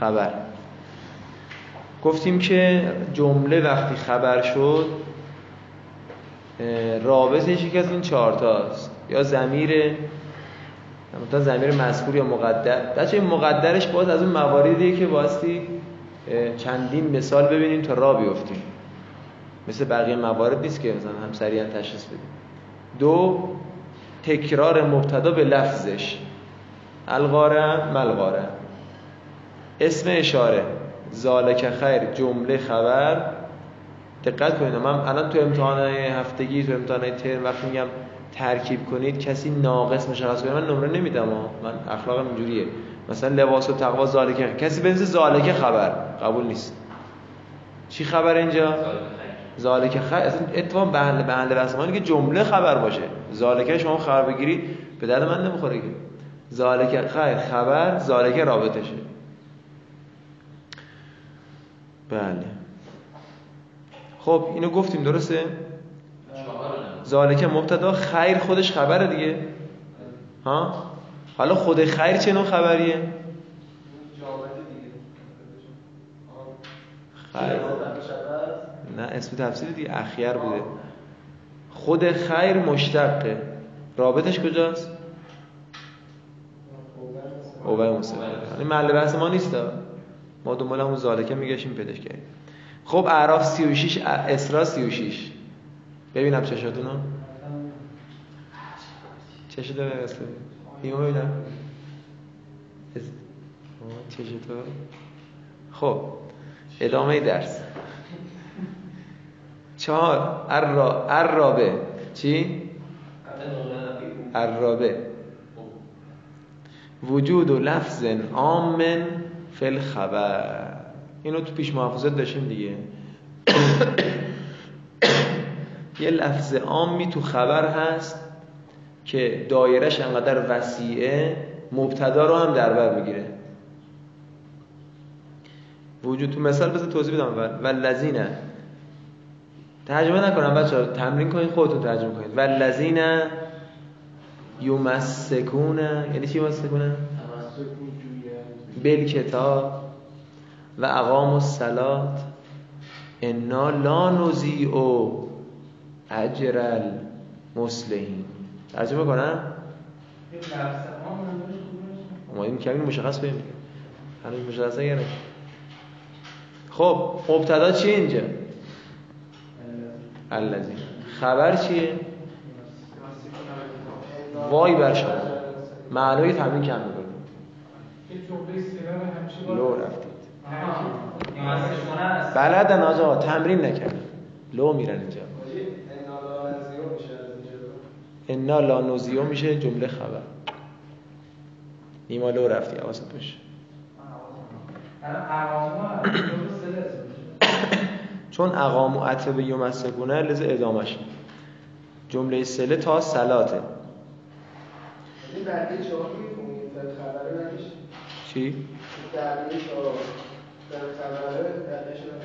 خبر. گفتیم که جمله وقتی خبر شد رابطش یکی از این چهارتاست یا زمیر مثلا زمیر مذکور یا مقدر. در این مقدرش باز از اون مواردیه که باستی چندین مثال ببینیم تا را بیفتیم. مثل بقیه موارد نیست که مثلا هم سریعا تشخیص بدیم. دو تکرار مبتدا به لفظش. القاره ملغاره اسم اشاره. زالک خیر جمله خبر. دقت کنید من الان تو امتحان هفتگی تو امتحان ترم وقتی میگم ترکیب کنید کسی ناقص مشخص کنه من نمره نمیدم من اخلاقم اینجوریه. مثلا لباس و تقوا زالکه کسی بنز زالکه خبر. قبول نیست. چی خبر اینجا؟ زالکه خبر اتفاق به اهل به که جمله خبر باشه. زالکه شما خبر بگیری به درد من نمی‌خوره که. زالکه خیر خبر زالکه رابطشه. بله. خب اینو گفتیم درسته؟ زالکه مبتدا خیر خودش خبره دیگه. ها؟ حالا خود خیر چه نوع خبریه؟ خیر. نه اسم تفسیر دیگه اخیر بوده. خود خیر مشتقه. رابطش کجاست؟ اوه مصفر یعنی محل بحث ما نیست ما دنبال همون زالکه میگشیم پیداش کردیم. خب اعراف 36 اسرا 36 ببینم چشاتونو. چشو داره اسم اینو ببینم چشتو خب ادامه درس. چهار ارابه چی؟ ارابه وجود و لفظ آمن فل خبر. اینو تو پیش محافظت داشتیم دیگه. یه لفظ عامی تو خبر هست که دایرش انقدر وسیعه مبتدا رو هم در بر می‌گیره. وجود تو مثال بذار توضیح بدم اول. والذین. ترجمه نکنم بچه تمرین کنید خودتون ترجمه کنید. والذین یمسکون یعنی چی یمسکون؟ بل کتاب و اقام الصلات انا لا نزیع اجر المسلمین. ترجمه کنم ما این کمی مشخص بگیم هنوز مشخص نگرنه خب مبتدا چیه اینجا؟ الذی. خبر چیه؟ وای بر شما. معنای تمرین کم لو رفتید. بلدن آجا تمرین نکرد. لو میرن اینجا. انا لا نوزیو میشه جمله خبر. نیما لو رفتی حواست باشه. چون اقام و عطب یومسکونه لذا ادامش جمله سله تا سلاته. چی؟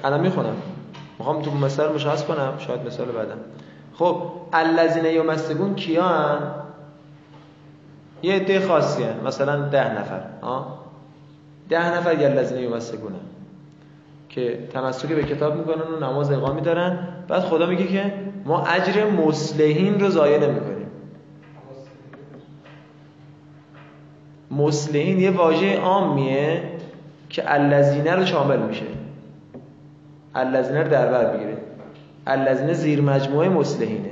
الان می‌خونم می‌خوام تو مثال مشخص کنم شاید مثال بعدم خب الذین یمسکون کیان یه عده خاصی هن. مثلا ده نفر آه؟ ده نفر یه الذین یمسکون که تمسک به کتاب می‌کنن و نماز اقام میدارن بعد خدا میگه که ما اجر مسلحین رو ضایع نمی‌کنیم مسلحین یه واژه عامیه که الذین رو شامل میشه. الذین رو در بر می‌گیره. الذین زیر مجموعه مسلحینه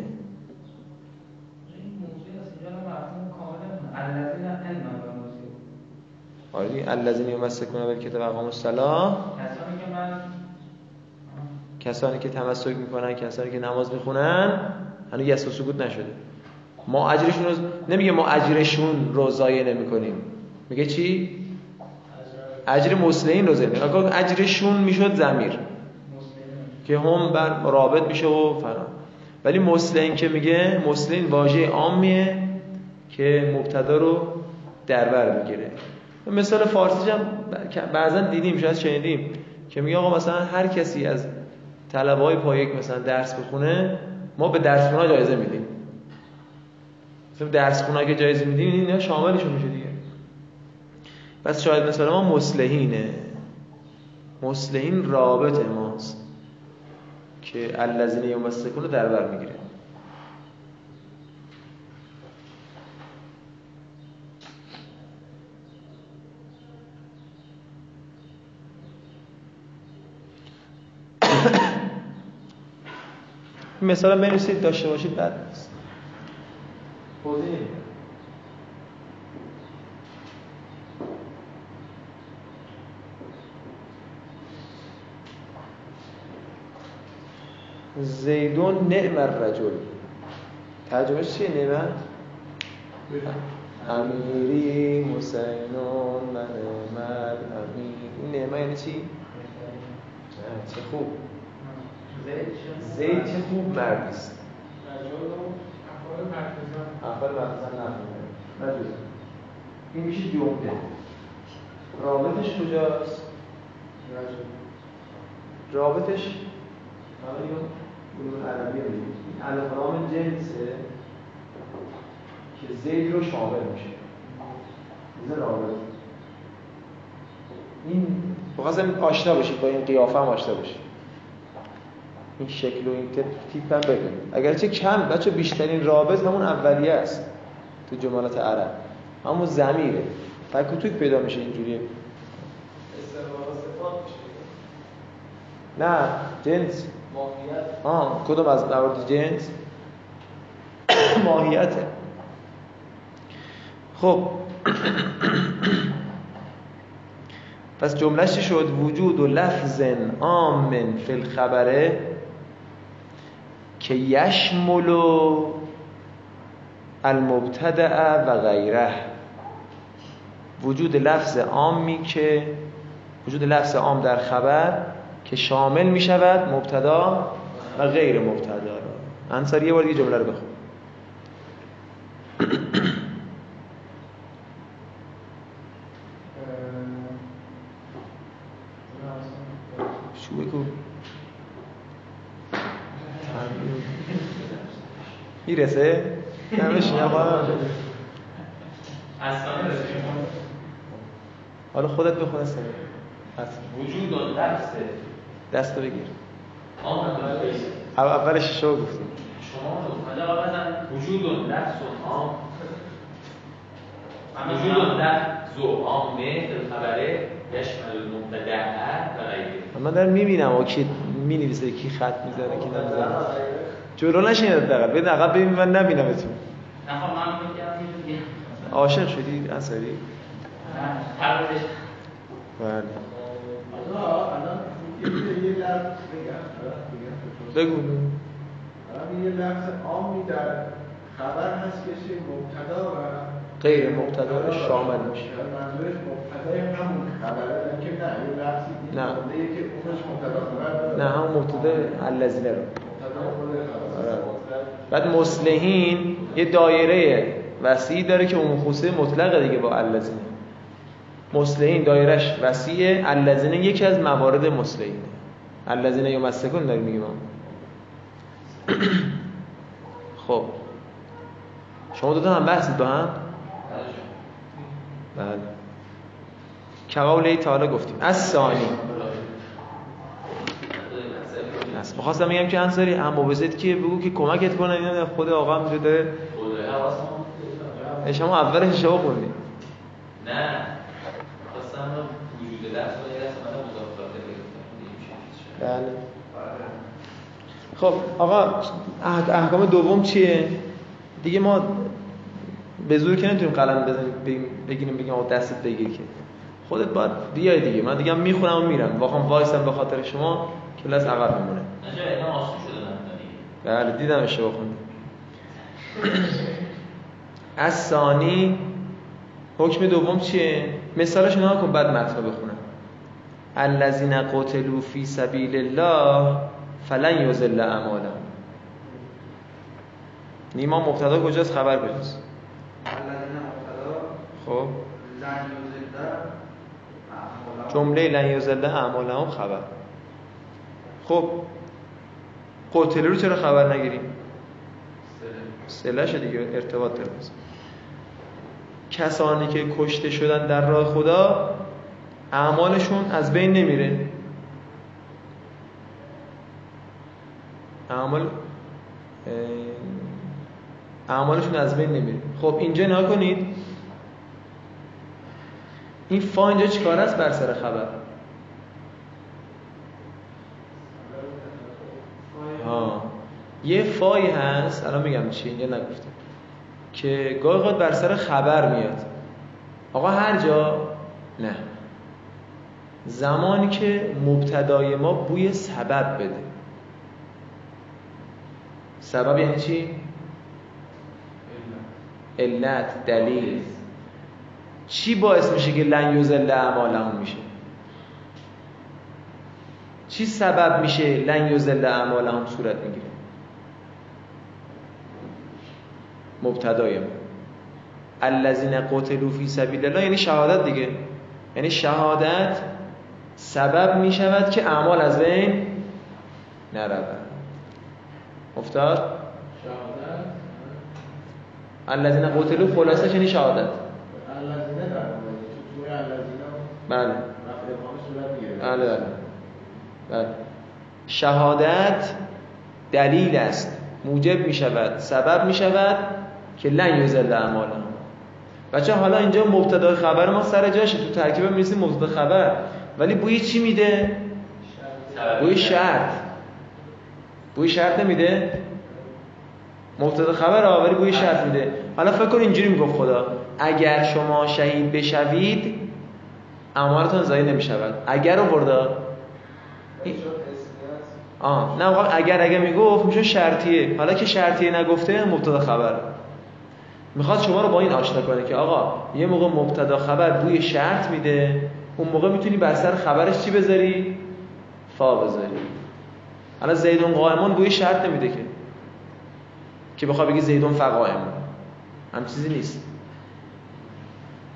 آره الذین یمسکون بالکتاب و اقاموا الصلاه کسانی که تمسک می‌کنن کسانی که نماز می‌خونن هنوز یس سکوت نشده. ما اجرشون رو نمیگه ما اجرشون رو ضایع نمی‌کنیم. میگه چی؟ اجر مسلمین رو اگر اجرشون می‌شد ضمیر که هم بر رابط میشه و فرا. ولی مسلم که میگه مسلم واژه عامیه که مبتدا رو در بر می‌گیره. مثال فارسی هم بعضا دیدیم شاید شنیدیم که میگه آقا مثلا هر کسی از طلبه های پایک مثلا درس بخونه ما به درس خونه جایزه میدیم. مثلا درس خونه که جایزه میدیم اینا شاملشون میشه دیگه. پس شاید مثلا ما مسلحینه مسلحین رابط ماست که الذین یمسکون رو در بر می‌گیره. مثلا بنویسید داشته باشید بعد. نیست زیدون نعم الرجل. ترجمه چیه نعم امیری مسینون من نعم امیر این نعمه یعنی چی؟ چه خوب. زید چه خوب مردیست افعال مرکزن نفهمه این میشه جمله. رابطش کجاست؟ رابطش؟ علوم عربی بگیم الفلام جنسه که زید رو شامل میشه. این رابطه. این بخواستم آشنا بشید با این قیافه هم آشنا بشید. این شکل و این تیپ هم بگیم اگرچه کم بچه بیشترین رابط همون اولیه است تو جملات عرب. همون زمیره توی پیدا میشه اینجوریه. نه جنس. ماهیت. آه کدوم از موارد جنس ماهیته خب. پس جملهش شد؟ وجود و لفظ آمن فی الخبره که یشمل المبتدع و غیره. وجود لفظ عامی که وجود لفظ عام در خبر که شامل می شود مبتدا و غیر مبتدا را. انصاری یه بار دیگه جمله رو بخون. شو بگو می‌رسه؟ نمیش حالا خودت بخونه سر وجود و لفظ دستو بگیر. اولش شو گفتیم. شما وجود و و عام. وجود و عامه خبره یشمل المبتدع و من دارم می‌بینم. و کی می نویسه کی خط می‌زنه کی نمی‌زنه. جلو نشین حداقل ببین عقب ببین من نبینم تو نه خب من میگم عاشق شدی؟ تقریبش بله. بگو. یه لفظ عامی در خبر هست که چی مبتدا و غیر مبتدا شامل میشه. منظورش مبتدای همون خبره نه که نه یه لفظی نه. که اونش مبتدا. نه هم مبتدا الذین. رو آره. بعد مصلحین یه دایره وسیعی داره که اون خصوصه مطلقه دیگه با الذین. مصلحین دایرش وسیعه الذین یکی از موارد مصلحینه. الذین یمسکون داریم میگیم خب. شما دو تا هم بحثید با هم؟ بله. کقول تعالی گفتیم. از ثانی بس. می‌خواستم بگم که انصاری هم مبزد که بگو که کمکت کنه. اینا خود آقا هم داره شما اولش اشتباه خوندی. نه. خواستم وجود لفظ و یه لفظ من مضافات بله. خب آقا اح- احکام دوم چیه؟ دیگه ما به زور که نمی‌تونیم قلم بزنیم بگیریم بگیم آقا دستت بگیر که. خودت باید بیای دیگه. من دیگه می‌خونم و میرم. واقعا وایسم به خاطر شما کلاس عقب میمونه. بله دیدم اشتباه خوندی از ثانی حکم دوم چیه؟ مثالش نها کن بعد متن بخونم. الذین قتلوا فی سبیل الله فلن یضل اعمالهم نیما مبتدا کجاست؟ خبر کجاست خب. جمله لن یضل اعمالهم خبر. خب. قتل رو چرا خبر نگیریم؟ سلش دیگه ارتباط داره. کسانی که کشته شدن در راه خدا اعمالشون از بین نمیره. اعمال اعمالشون از بین نمیره. خب اینجا نها کنید. این فا اینجا چیکار است بر سر خبر؟ ها یه فای هست الان میگم چی اینجا نگفتم. که گاهی بر سر خبر میاد. آقا هر جا نه. زمانی که مبتدای ما بوی سبب بده. سبب یعنی چی؟ علت دلیل. چی باعث میشه که لن اعمالهم میشه؟ چی سبب میشه لن یوزل اعمالهم صورت می‌گیره؟ مبتدای ما. الذین قتلوا فی سبیل الله یعنی شهادت دیگه. یعنی شهادت سبب می شود که اعمال از بین نرود. افتاد؟ الذین قتلوا خلاصه یعنی شهادت. بله. بله بله. بله. شهادت دلیل است. موجب می شود سبب می شود که لن یزل اعمال بچه حالا اینجا مبتدا خبر ما سر جاشه. تو ترکیب می‌رسیم مبتدا خبر. ولی بوی چی میده؟ بوی شرط. بوی شرط نمیده؟ مبتدا خبر ولی بوی شرط میده. حالا فکر کن اینجوری می‌گفت خدا. اگر شما شهید بشوید اعمالتون ضایع نمی‌شود. اگر رو بردا آه نه اگر اگر می‌گفت میشه شرطیه. حالا که شرطیه نگفته مبتدا خبر. می‌خواد شما رو با این آشنا کنه که آقا یه موقع مبتدا خبر بوی شرط میده. اون موقع می‌تونی بر سر خبرش چی بذاری؟ فا بذاری. حالا زیدون قائمون بوی شرط نمیده که. که بخواد بگی زیدون فقائمون هم چیزی نیست.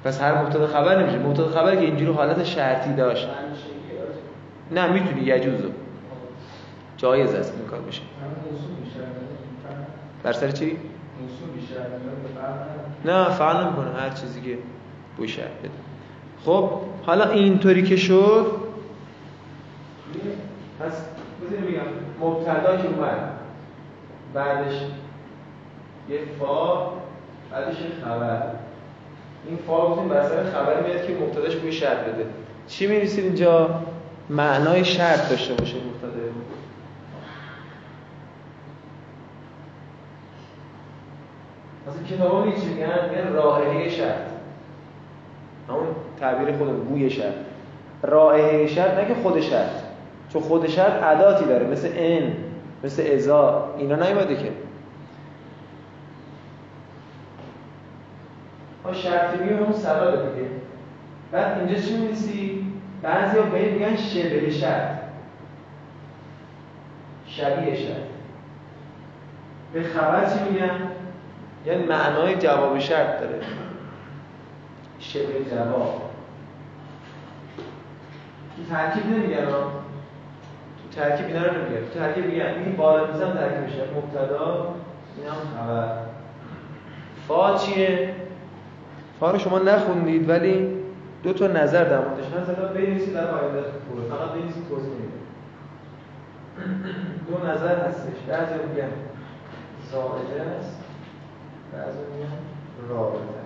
پس هر مبتدا خبر نمیشه. مبتدا خبر که اینجوری حالت شرطی داشت. نه می‌تونی یجوزو جایز است این کار بشه. بر سر چی؟ نه فعل نمی‌کنه. هر چیزی که بوی شرط بده. خب حالا اینطوری که شد. پس بذاریم میگم مبتدا که اومد بعدش یه فا بعدش یه خبر. این فا بودیم بر سر خبر میاد که مبتداش بوی شرط بده. چی می‌نویسید اینجا؟ معنای شرط داشته باشه مبتدا. مثلا کتابا چی میگن میگن رائحه شرط. همون تعبیر خودمون بوی شرط رائحه شرط نه که خود شرط چون خود شرط عداتی داره مثل ان مثل ازا اینا نیومده که. ها شرطی میگه اون سبب دیگه. بعد اینجا چی می‌نویسی؟ بعضیا به این میگن شبه شرط شبیه شرط به خبر چی میگن؟ یعنی معنای جواب شرط داره. شبه جواب. تو ترکیب نمیگن تو ترکیب اینا رو نمیگن. تو ترکیب میگن این بالا میزم ترکیب میشه. مبتدا این هم خبر. فا چیه؟ فا رو شما نخوندید ولی دو تا نظر در موردش. هست الان بنویسید در آینده فقط بنویسید توضیح میده دو نظر هستش. بعضی میگن زائده است بعضی میگن رابطه.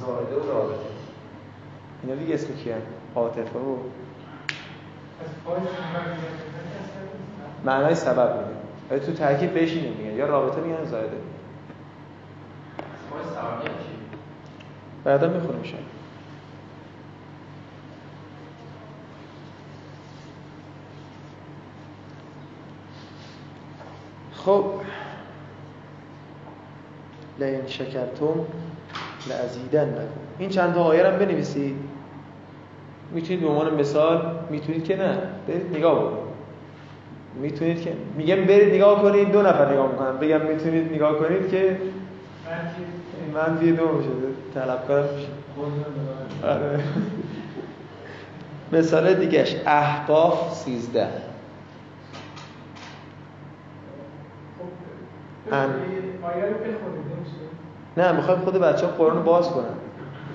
زائده و رابطه. اینا دیگه اسم کیه؟ عاطفه و معنای سبب میده ولی تو ترکیب بهش نمیگن یا رابطه میگن زائده. بعدا می‌خونیم شاید. خب. لئن شکرتم لازیدن نکن. این چند تا آیه رو بنویسید. می‌تونید به عنوان مثال می‌تونید که نه. برید نگاه بکنید می‌تونید که میگم برید نگاه کنید دو نفر نگاه می‌کنن. بگم می‌تونید نگاه کنید که من دیگه دو میشه طلبکارم میشه آره. مثال دیگهش. احقاف سیزده. ان... نه می‌خوایم خود بچه ها قرآن رو باز کنن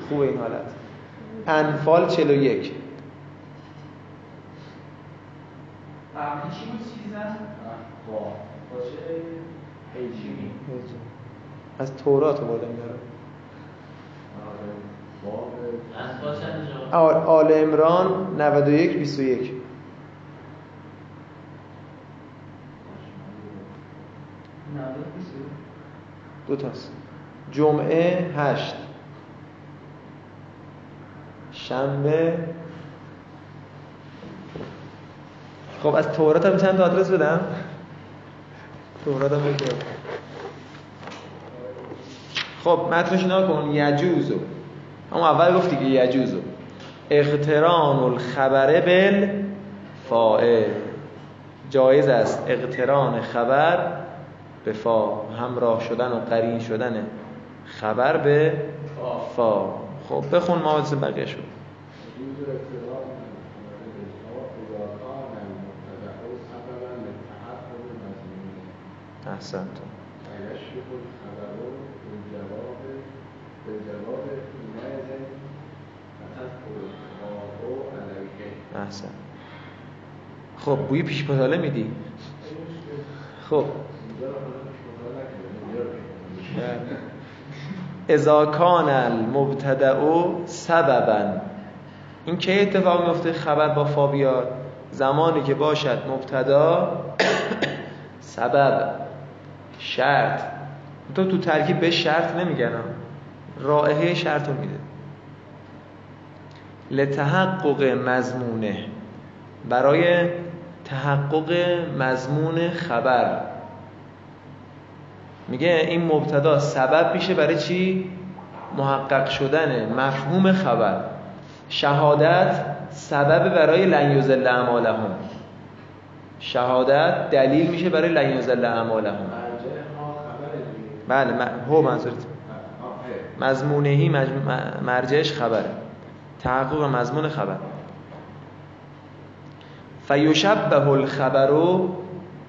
خوب این حالت. انفال 41 قبلی چی بود سیزن؟ با باشه هیچی از تورات آره با چند جا؟ آل, عمران 91 21 دو تاست. جمعه هشت. شنبه. خب از تورات هم چند آدرس بدم؟ تورات هم بگیر خب متنش نها کن. یجوزو. اما اول گفتی که یجوزو. اقتران الخبر بل فائل جایز است اقتران خبر به فا. همراه شدن و قرین شدن خبر به فا. خب بخون ما بقیه شد احسنت. احسن خب بوی پیش پتاله میدی؟ خب. اذا کان المبتدع سببا. این که اتفاق میفته خبر با فا بیاد. زمانی که باشد مبتدا سبب شرط. تو تو ترکیب به شرط نمیگن. ها. رائحه شرط رو میده. لتحقق مضمونه. برای تحقق مضمون خبر. میگه این مبتدا سبب میشه برای چی؟ محقق شدن مفهوم خبر شهادت سبب برای لن یضل اعمالهم شهادت دلیل میشه برای لن یضل اعمالهم. بله هو منظورت. مضمونهی مرجعش خبره تحقق مضمون خبر فیشبه الخبر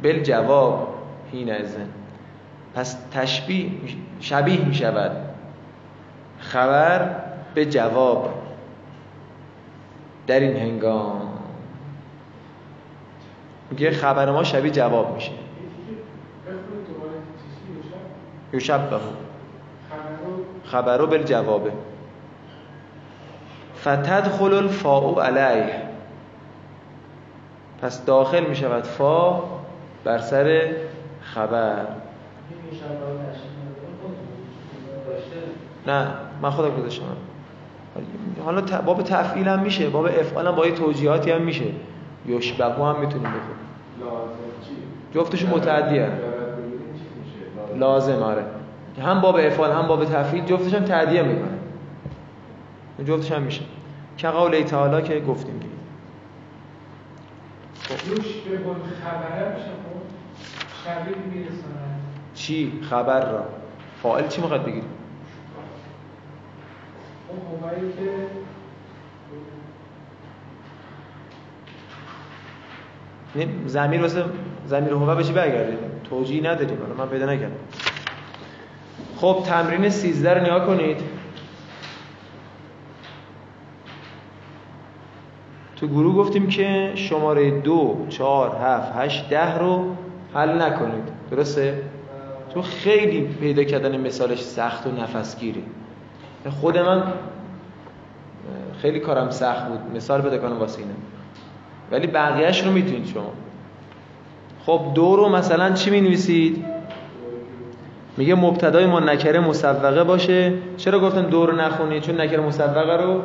بالجواب حین ازن پس تشبیه شبیه می شود. خبر به جواب. در این هنگام. میگه خبر ما شبیه جواب میشه. چیزی میشه یشبه خبرو خبرو بالجوابه فتدخل الفاء علیه. پس داخل می شود فا بر سر خبر. نه من خودم گذاشتم. حالا باب تفعیل هم میشه باب افعال هم با یه توجیهاتی هم میشه. یشبهو هم می‌تونیم چی؟ جفتشون متعدی هم. لازم. آره. هم باب افعال هم باب تفعیل جفتش هم تعدیه می‌کنه. جفتش هم میشه. که قول تعالی که گفتیم دیگه. بن خبره میشه خب. شبیه میرساند چی خبر را؟ فاعل چی می‌خواد بگیریم زمیر واسه زمیر هوا چی برگرده؟ توجیه نداریم من پیدا نکردم. خب تمرین 13 رو نگاه کنید. تو گروه گفتیم که شماره دو، چهار، هفت، هشت، ده رو حل نکنید. درسته؟ تو خیلی پیدا کردن مثالش سخت و نفسگیری خود من خیلی کارم سخت بود. مثال پیدا کنم واسه اینه ولی بقیهش رو می‌تونید شما. خب دو رو مثلا چی می نویسید؟ میگه مبتدای ما نکره مصوقه باشه. چرا گفتم دو رو نخونید؟ چون نکره مصوقه رو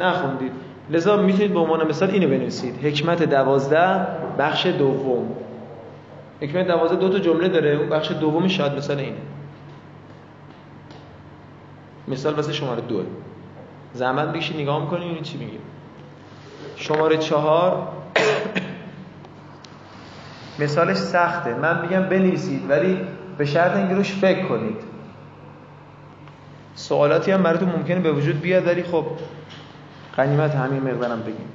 نخوندید. لذا می‌تونید به عنوان مثال اینو بنویسید. حکمت دوازده بخش دوم. حکمت دوازده دو تا جمله داره. اون بخش دوم شاید مثال اینه. مثال واسه شماره دوه. زحمت بکشید نگاه می‌کنید این چی میگه شماره چهار مثالش سخته. من میگم بنویسید ولی به شرط اینکه روش فکر کنید. سوالاتی هم براتون ممکنه به وجود بیاد ولی خب غنیمت همین مقدارم بگیم.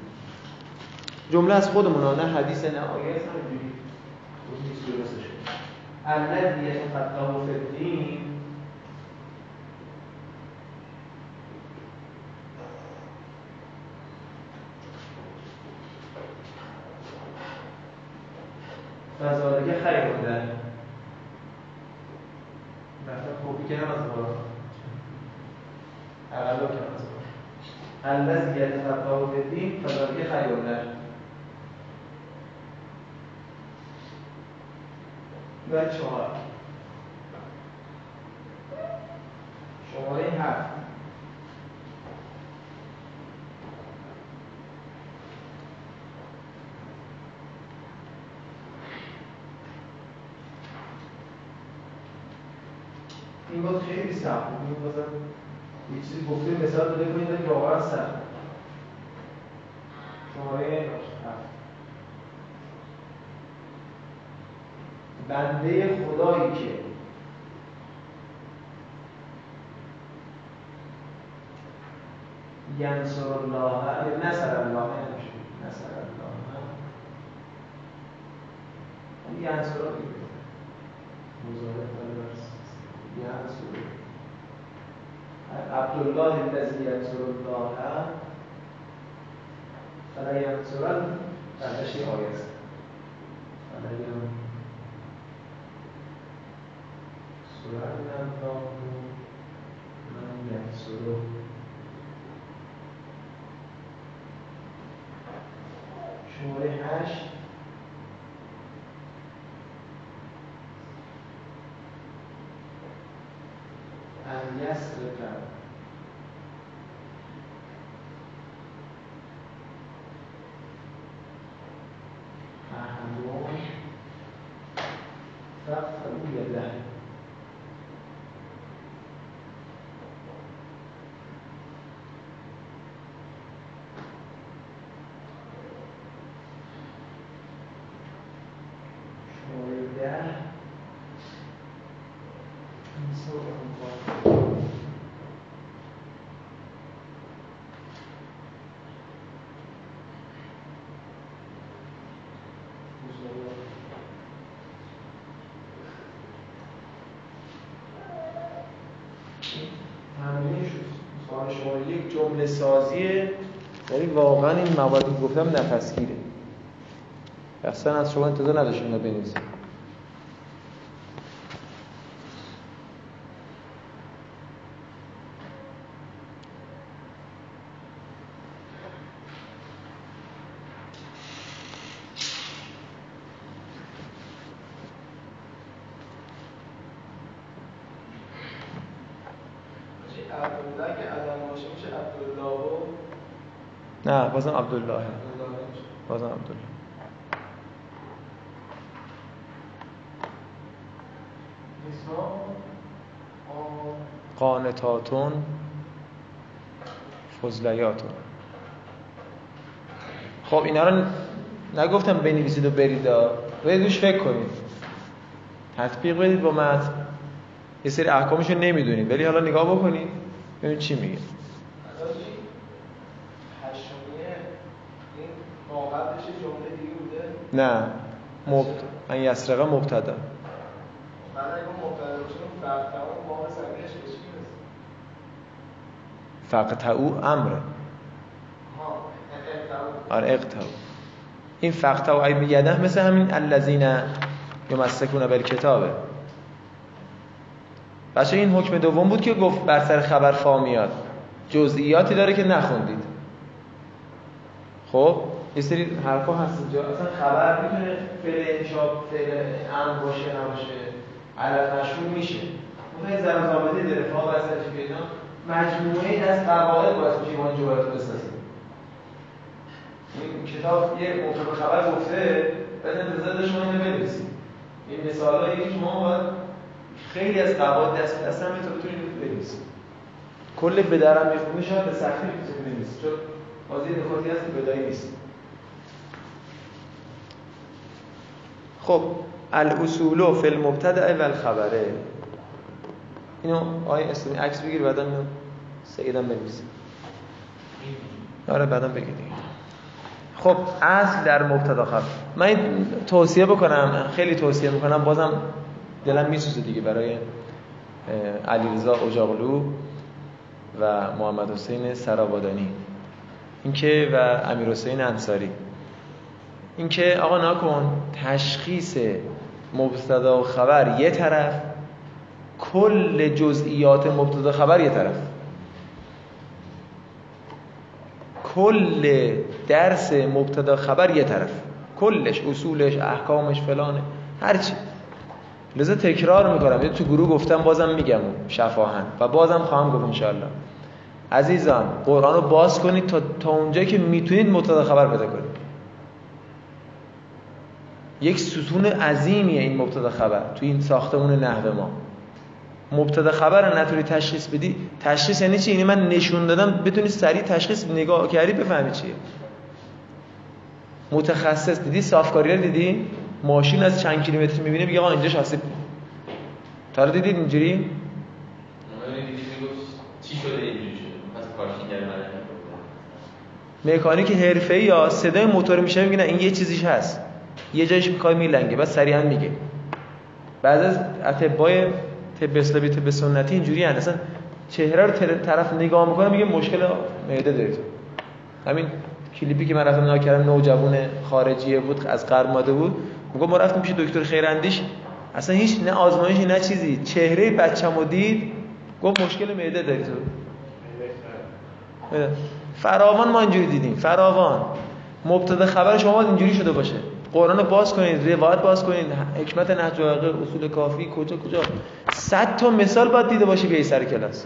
جمله از خودمون نه حدیث نه آیه. است، همینجوری. الذی یتفقه فی الدین فضالک خیر بوده مثلا خوبی کنم از بارا تقلب کنم از بارا الذی یتفقه فی الدین فذلک خیر بوده و چهار. شماره هفت. این باز خیلی سخت بود. این بازم یه چیزی گفته مثال بده کنید ولی واقعا سخت شماره هفت بنده خدایی که ینصر الله نصر الله نمیشه نصر الله ینصر الله مزارع ینصر عبدالله الذی ینصر الله فلا ینصر بعدش یه آیه است. فلا ینصرن الله من ینصره شماره هشت ان یسرق احدون فقط یده شماره ده همه شماره یک جمله سازیه ولی واقعا این موادی که گفتم نفسگیره. اصلا از شما انتظار نداشتیم اینو بنویسید عبدالله که علم باشه میشه عبدالله و نه بازم عبدالله. بازم عبدالله. قانتاتون فضلیاتون. خب اینا رو نگفتم بنویسید و برید. برید فکر کنید. تطبیق بدید با متن. یه سری احکامش رو نمی‌دونید. ولی حالا نگاه بکنید. ببینید چی میگه حاجی، هشتمیه این واقعتش جمله دیگه بوده نه. مبت... من یسرقه مبتدا. می‌رسه؟ فقطعو امره. آره اقتعو. این فقطعو ای بیده مثل همین الذین یمسکون بالکتابه. بچه این حکم دوم بود که گفت بر سر خبر فا میاد. جزئیاتی داره که نخوندید. خب؟ یه سری حرفا هست اینجا. اصلا خبر می‌تونه فعل انشاب فعل امر باشه نباشه علت مشهور میشه. اون ذره ضابطه داره فا سرش پیدا مجموعه از قواعد باید میشه ایمان جملات بسازیم. این کتاب یه مبتدا خبر گفته بعد انتظار شما اینو بنویسید. این مثالایی که شما باید خیلی از قواعد دست دست هم تو بتونید بنویسید. کل به درم می‌خونی شاید به سختی می‌تونید بنویسید چون بازی نکاتی هست که بدایی نیست. خب الاصول فی المبتدع و الخبره. اینو آیه اسلامی عکس بگیر بعدا اینو سیدم بنویسید آره بعدا بگید. خب اصل در مبتدا خبر. من توصیه بکنم خیلی توصیه می‌کنم. بازم دلم میسوزه دیگه برای علیرضا اجاقلو و محمد حسین سرابادانی. اینکه و امیر حسین انصاری. اینکه آقا نکن تشخیص مبتدا و خبر یه طرف کل جزئیات مبتدا خبر یه طرف. کل درس مبتدا خبر یه طرف. کلش اصولش احکامش فلانه. هرچی لذا تکرار می‌کنم. یه تو گروه گفتم بازم میگم شفاهن و بازم خواهم گفت انشاءالله. عزیزان قرآن رو باز کنید تا, تا اونجایی که می‌تونید مبتدا خبر پیدا کنید. یک ستون عظیمیه این مبتدا خبر تو این ساختمون نحوه ما. مبتدا خبر رو نتونی تشخیص بدی. تشخیص یعنی چی؟ یعنی من نشون دادم بتونی سریع تشخیص نگاه کردی بفهمی چیه. متخصص. دیدی صافکاری رو دیدی؟ ماشین از چند کیلومتر می‌بینه میگه آقا اینجا شاسه تا دیدید اینجوری؟ مکانیک حرفه‌ای یا صدای موتور میشه میگه این یه چیزیش هست. یه جایش می‌خواد میلنگه بعد سریعا میگه بعد از اطبای طب اسلامی طب سنتی اینجوری هست اصلا چهره رو طرف نگاه می‌کنه میگه مشکل معده داری همین کلیپی که من رفتم نگاه کردم نوجوان خارجیه بود از غرب ماده بود. میگه ما رفتیم پیش دکتر خیراندیش. اصلا هیچ نه آزمایشی نه چیزی. چهره بچه‌مو دید گفت مشکل معده داری تو. فراوان ما اینجوری دیدیم. فراوان. مبتدا خبر شما اینجوری شده باشه. قرآن رو باز کنید روایت باز کنید حکمت نهج اصول کافی کجا کجا. صد تا مثال باید دیده باشی بیای سر کلاس.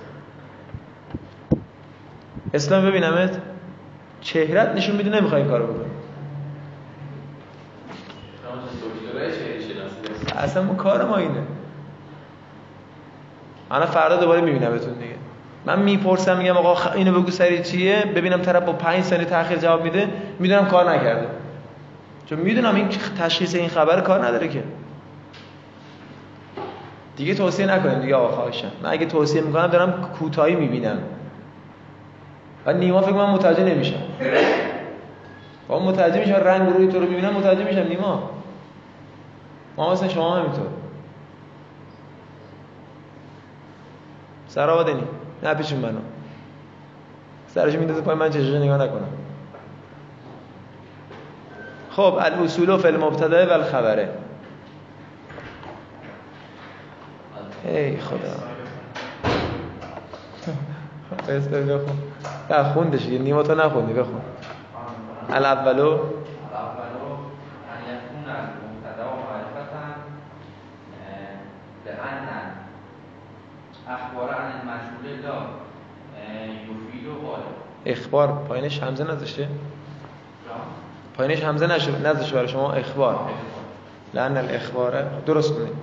اسلام ببینمت. چهرت نشون میده نمی‌خوای این کارو بکنی. اصلا ما کار ما اینه. من فردا دوباره میبینمتون دیگه. من می‌پرسم میگم آقا اینو بگو سری چیه؟ ببینم طرف با 5 ثانیه تاخیر جواب میده. می‌دونم کار نکرده. چون می‌دونم این تشخیص این خبر کار نداره که. دیگه توصیه نکنید دیگه آقا خواهشم من اگه توصیه می‌کنم دارم کوتاهی می‌بینم. و نیما فکر من متوجه نمیشم. با متوجه میشم رنگ روی تو رو می‌بینم متوجه میشم. نیما. ما مثلا شما همینطور سر نه پیشون منو سرش میندازه پای من چشش نگاه نکنم. خب الاصول فی المبتدا و الخبره ای خدا. بخون نه خوندش یه نیما تو نخوندی بخون. الاولو. اخبار پایینش همزه نذاشته؟ پایینش همزه نذاشته برای شما اخبار. لان الاخبار درست کنید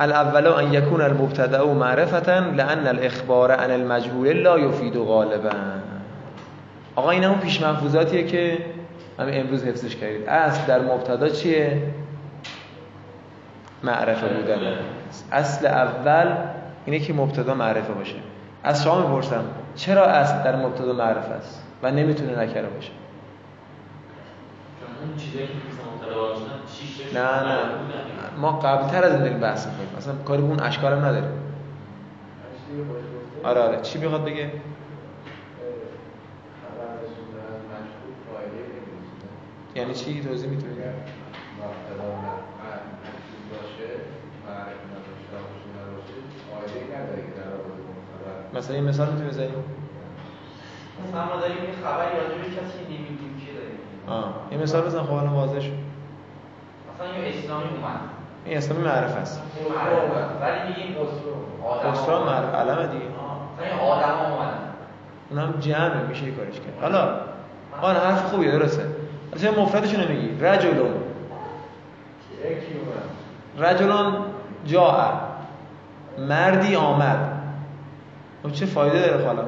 الاول ان یکون المبتدا معرفتا لان الاخبار عن المجهول لا یفید غالبا. آقا این همون پیش محفوظاتیه که همین امروز حفظش کردید. اصل در مبتدا چیه؟ معرفه بودن. اصل اول اینه که مبتدا معرفه باشه. از شما می‌پرسم چرا اصل در مبتدا معرفه است و نمی‌تونه نکره باشه؟ نه نه. ما قبل تر از این داریم بحث می‌کنیم. اصلا کاری به اون اشکال هم نداریم آره آره. چی می‌خواد بگه؟ یعنی چی؟ توضیح می‌تونی؟ مثلا این مثال می‌تونی بزنیم مثلا ما داریم این خبری راجع به کسی نمی‌دونیم. این مثال بزن خب الان واضح شد. مثلا یه اسلامی اومد. این اسلامی معرف است. ولی میگیم خسرو. معرف علمه دیگه. مثلا آدم اومدن. اون هم جمعه میشه یه کارش کرد. حالا آن حرف خوبیه درسته. اصلا مفردش نمیگی. رجلون. رجلون جا مردی آمد. خب چه فایده داره حالا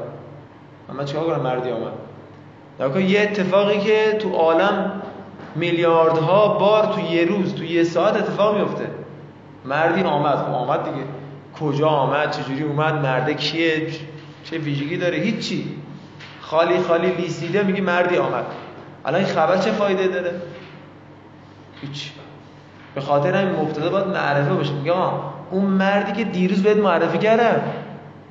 من چیکار کنم؟ مردی آمد. در یه اتفاقی که تو عالم میلیاردها بار تو یه روز تو یه ساعت اتفاق میفته. مردی آمد خب آمد دیگه. کجا آمد؟ چجوری اومد؟ مرده کیه؟ چه ویژگی داره؟ هیچی. خالی خالی لیسیده میگه مردی آمد. الان این خبر چه فایده داره؟ هیچ. به خاطر همین مبتدا باید معرفه باشه. میگه اون مردی که دیروز بهت معرفی کردم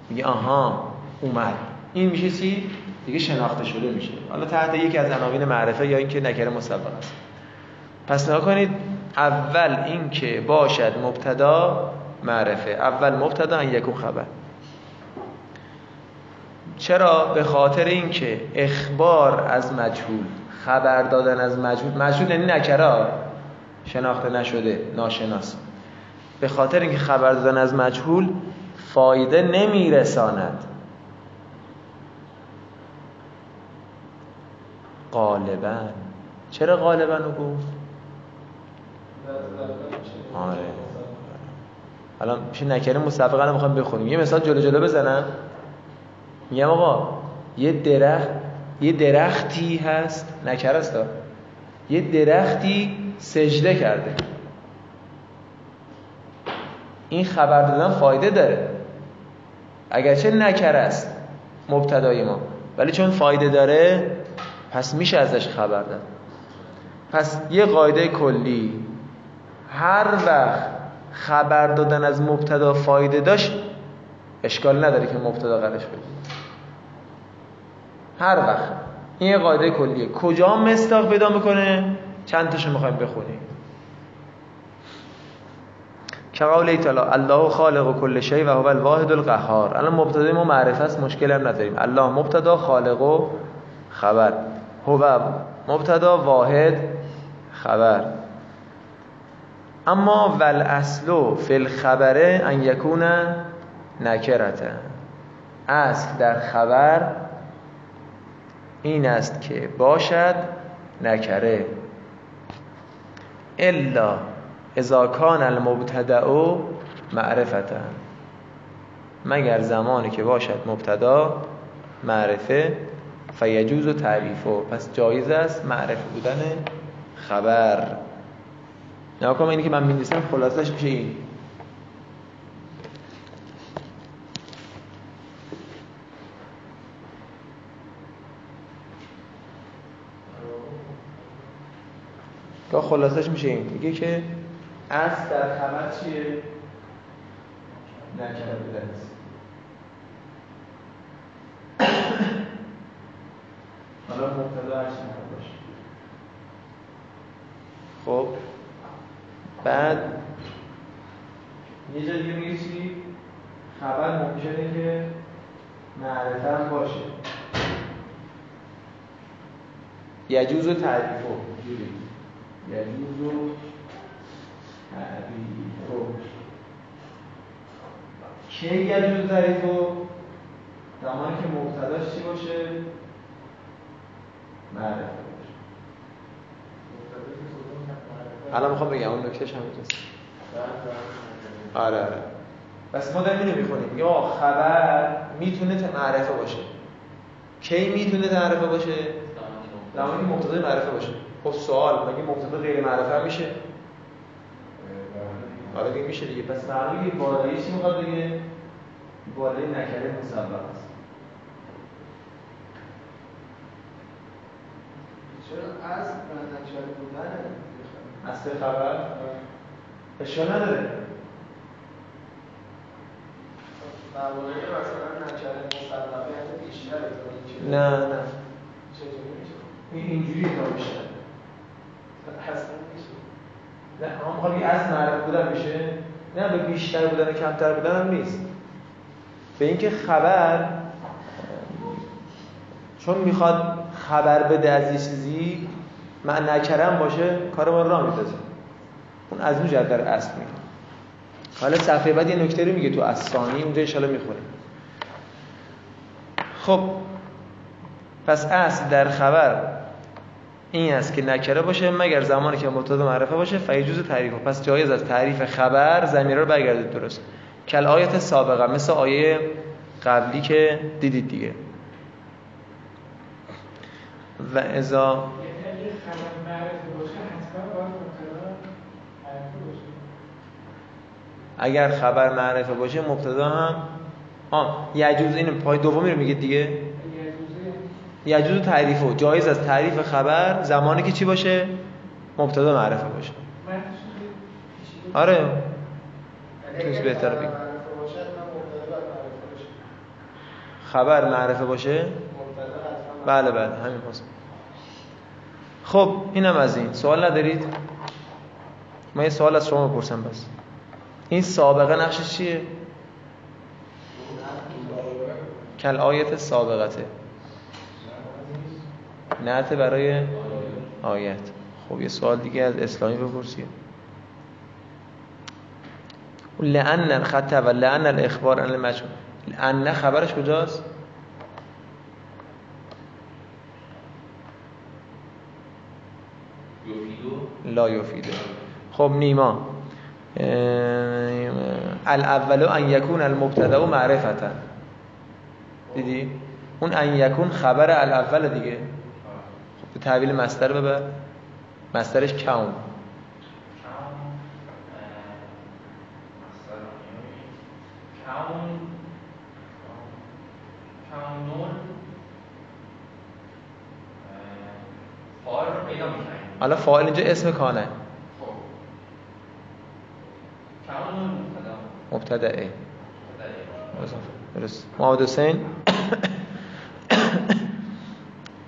میگه آها اومد. این میشه چی؟ دیگه شناخته شده میشه. حالا تحت یکی از عناوین معرفه یا اینکه نکره مسبق است. پس نگاه کنید اول این که باشد مبتدا معرفه. اول مبتدا ان یکون خبر. چرا؟ به خاطر اینکه اخبار از مجهول خبر دادن از مجهول مجهول یعنی نکرا شناخته نشده ناشناس. به خاطر اینکه خبر دادن از مجهول فایده نمیرساند. غالبا. چرا غالبا رو گفت؟ آره. الان پیش نکره مسابقه رو می‌خوام بخونیم. یه مثال جلو جلو بزنم. میگم آقا یه درخت یه درختی هست. نکره است یه درختی سجده کرده. این خبر دادن فایده داره. اگرچه نکره است مبتدای ما. ولی چون فایده داره پس میشه ازش خبر داد. پس یه قاعده کلی هر وقت خبر دادن از مبتدا فایده داشت اشکال نداره که مبتدا قرش بده هر وقت. این یه قاعده کلیه. کجا مستاق پیدا می‌کنه؟ چند تاشو می‌خوایم بخونیم. که تعالی الله خالق کل شیء و هو الواحد القهار. الان مبتدا ما معرفه است مشکل هم نداریم. الله مبتدا خالق و خبر. هو مبتدا واحد خبر. اما ول اصلو فی الخبره ان یکون نکرته اصل در خبر این است که باشد نکره. الا اذا کان المبتدع معرفتا. مگر زمانی که باشد مبتدا معرفه؟ فیجوز و تعریفه پس جایز است معرفه بودن خبر. نگاه کنم اینی که من می‌نویسم خلاصش میشه این. که خلاصش میشه این. میگه که از در خبر چیه؟ نکره بودن است حالا مبتدا هر باشه خب بعد یه جا دیگه میگه چی؟ خبر ممکنه که معرفه هم باشه. یجوز و تعریف. یجوز و تعریف. کی یجوز و تعریف؟ زمانی که مبتداش چی باشه؟ معرفه باشه الان می‌خوام بگم اون نکتهش هم آره آره. بس ما داریم اینو می‌خونیم. یا خبر می‌تونه معرفه باشه. کی می‌تونه معرفه باشه؟ زمانی که مبتدا معرفه باشه. خب سوال مگه مبتدا غیر معرفه میشه؟ آره دیگه میشه دیگه. پس معلومه بالایی چی می‌خواد بگه؟ بالای نکره مسبب است. چرا از نکره بودن اصل خبر؟ اشکال نداره. بیشتره نه نه. میشه؟ این اینجوری تا میشه. میشه. نه هم می‌خوام از معرف بودن میشه نه به بیشتر بودن و کمتر بودن هم نیست. به اینکه خبر چون می‌خواد خبر بده از یه چیزی من نکرم باشه کار ما را میدازه اون از اون در اصل میگه. حالا صفحه بعد یه نکته رو میگه تو از ثانی اونجا انشالله می‌خوریم خب پس اصل در خبر این است که نکره باشه مگر زمانی که مبتدا معرفه باشه فیجوز تعریف. پس جایز از تعریف خبر زمینه رو برگردید درست. کل آیت سابقه مثل آیه قبلی که دیدید دیگه. و ازا اگر خبر معرفه باشه مبتدا هم آه یجوز این پای دومی رو میگه دیگه. یجوز تعریف و جایز از تعریف خبر زمانی که چی باشه؟ مبتدا معرفه باشه. آره. توش بهتر بگم. خبر معرفه باشه؟ بله بله. همین پاس خب اینم از این. سوال ندارید؟ من یه سوال از شما بپرسم بس. این سابقه نقشش چیه؟ کل آیت سابقته. نعت برای آیت. خب یه سوال دیگه از اسلامی بپرسید لعن الخط و لعن الاخبار عن المجهول. لعن خبرش کجاست؟ لا یفیده خب نیما. الاول ان یکون المبتدا و معرفتا دیدی اون ان یکون خبر الاول دیگه خب به تحویل مصدر ببر مصدرش کون حالا فاعل اینجا اسم کانه خب کمون مبتدا مبتدعه. درست. محمد حسین؟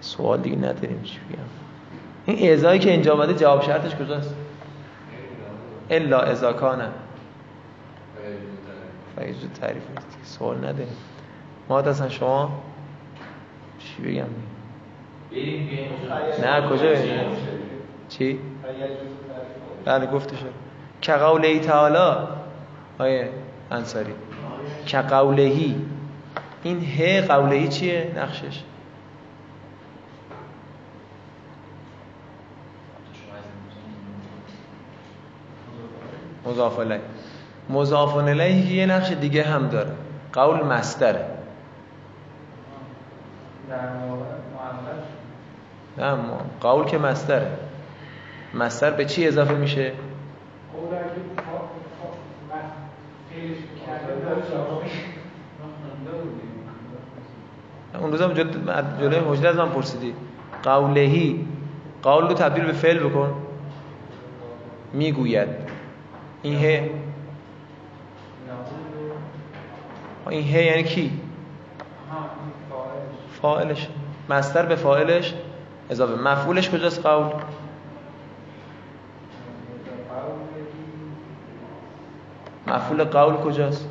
سوال دیگه نداریم چی بگم؟ این اعضایی که اینجا آمده جواب شرطش کجاست؟ الا اذا کانه فیجو تعریف نیست. سوال نداریم. ما اصلا شما؟ چی بگم؟ نه کجا؟ چی؟ بله گفته شد که قوله تعالی. آیه. انصاری. که قولهی این ه قولهی چیه؟ نقشش. مضاف الیه. مضاف الیه یه نقش دیگه هم داره. قول معلق نه قول که مصدره مصدر به چی اضافه میشه قول اگه فا- فا- مس- فعلش کرده نقش آقا. اون روزم جل... جلوی حجره از من پرسیدی. قولهی. قول رو تبدیل به فعل بکن. می‌گوید. این ه. این ه یعنی کی؟ فاعلش. مصدر به فاعلش اضافه. مفعولش کجاست قول؟ مفعول قول کجاست؟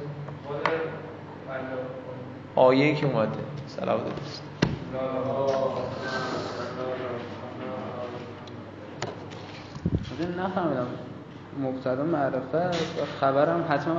آیه که اومده. صلوات دوست من نفهمیدم. مبتدا معرفه است و خبرم حتما